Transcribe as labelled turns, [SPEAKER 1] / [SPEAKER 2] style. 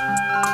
[SPEAKER 1] Bye.